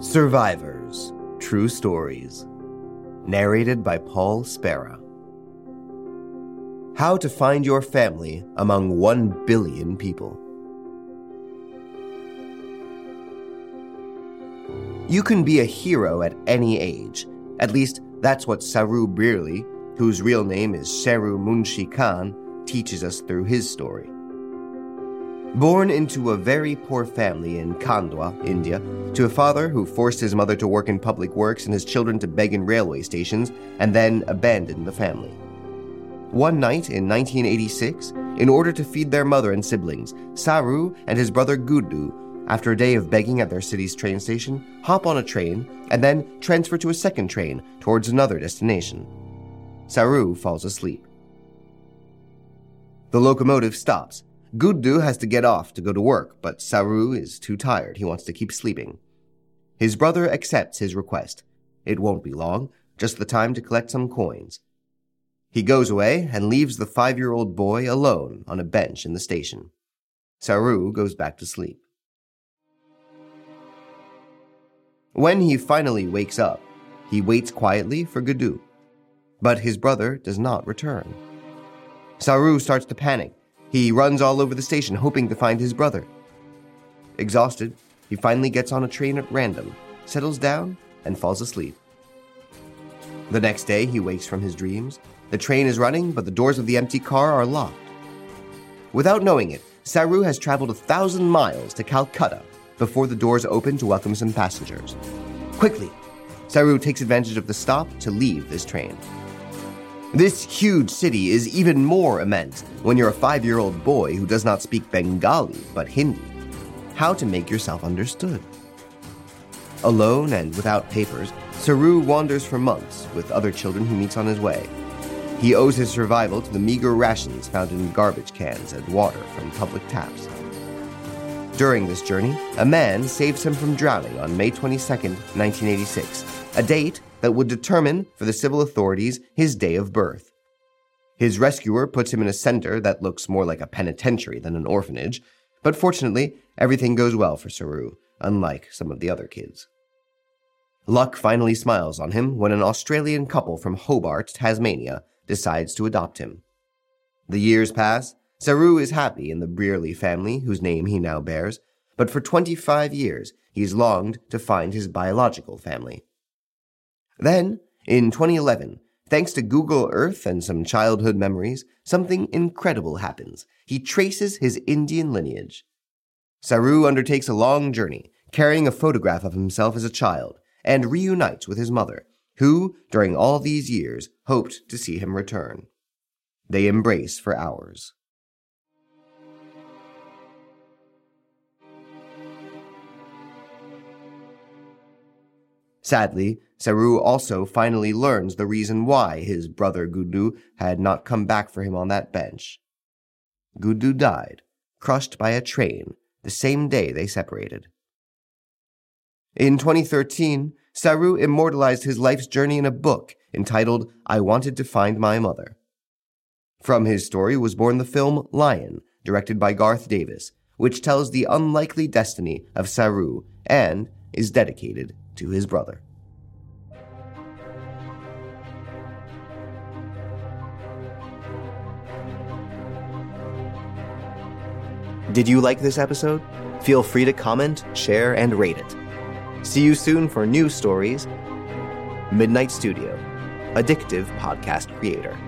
Survivors True Stories. Narrated by Paul Spera. How to find your family among 1 billion people. You can be a hero at any age. At least, that's what Saroo Brierley, whose real name is Sheru Munshi Khan, teaches us through his story. Born into a very poor family in Khandwa, India, to a father who forced his mother to work in public works and his children to beg in railway stations, and then abandoned the family. One night in 1986, in order to feed their mother and siblings, Saroo and his brother Guddu, after a day of begging at their city's train station, hop on a train and then transfer to a second train towards another destination. Saroo falls asleep. The locomotive stops Guddu has to get off to go to work, but Saroo is too tired. He wants to keep sleeping. His brother accepts his request. It won't be long, just the time to collect some coins. He goes away and leaves the five year old boy alone on a bench in the station. Saroo goes back to sleep. When he finally wakes up, he waits quietly for Guddu. But his brother does not return. Saroo starts to panic he runs all over the station hoping to find his brother. Exhausted, he finally gets on a train at random, settles down, and falls asleep. The next day, he wakes from his dreams. The train is running, but the doors of the empty car are locked. Without knowing it, Saroo has traveled a thousand miles to Calcutta before the doors open to welcome some passengers. Quickly, Saroo takes advantage of the stop to leave this train. This huge city is even more immense when you're a five year old boy who does not speak Bengali but Hindi. How to make yourself understood. Alone and without papers, Saroo wanders for months with other children he meets on his way. He owes his survival to the meager rations found in garbage cans and water from public taps. During this journey, a man saves him from drowning on May 22, 1986, a date that would determine for the civil authorities his day of birth. His rescuer puts him in a center that looks more like a penitentiary than an orphanage, but fortunately, everything goes well for Saroo, unlike some of the other kids. Luck finally smiles on him when an Australian couple from Hobart, Tasmania, decides to adopt him. The years pass. Saroo is happy in the Brierley family, whose name he now bears, but for 25 years he's longed to find his biological family. Then, in 2011, thanks to Google Earth and some childhood memories, something incredible happens. He traces his Indian lineage. Saroo undertakes a long journey, carrying a photograph of himself as a child, and reunites with his mother, who, during all these years, hoped to see him return. They embrace for hours. Sadly, Saroo also finally learns the reason why his brother Guddu had not come back for him on that bench. Guddu died, crushed by a train, the same day they separated. In 2013, Saroo immortalized his life's journey in a book entitled I Wanted to Find My Mother. From his story was born the film Lion, directed by Garth Davis, which tells the unlikely destiny of Saroo and is dedicated to his brother. Did you like this episode? Feel free to comment, share, and rate it. See you soon for new stories. Midnight Studio, addictive podcast creator.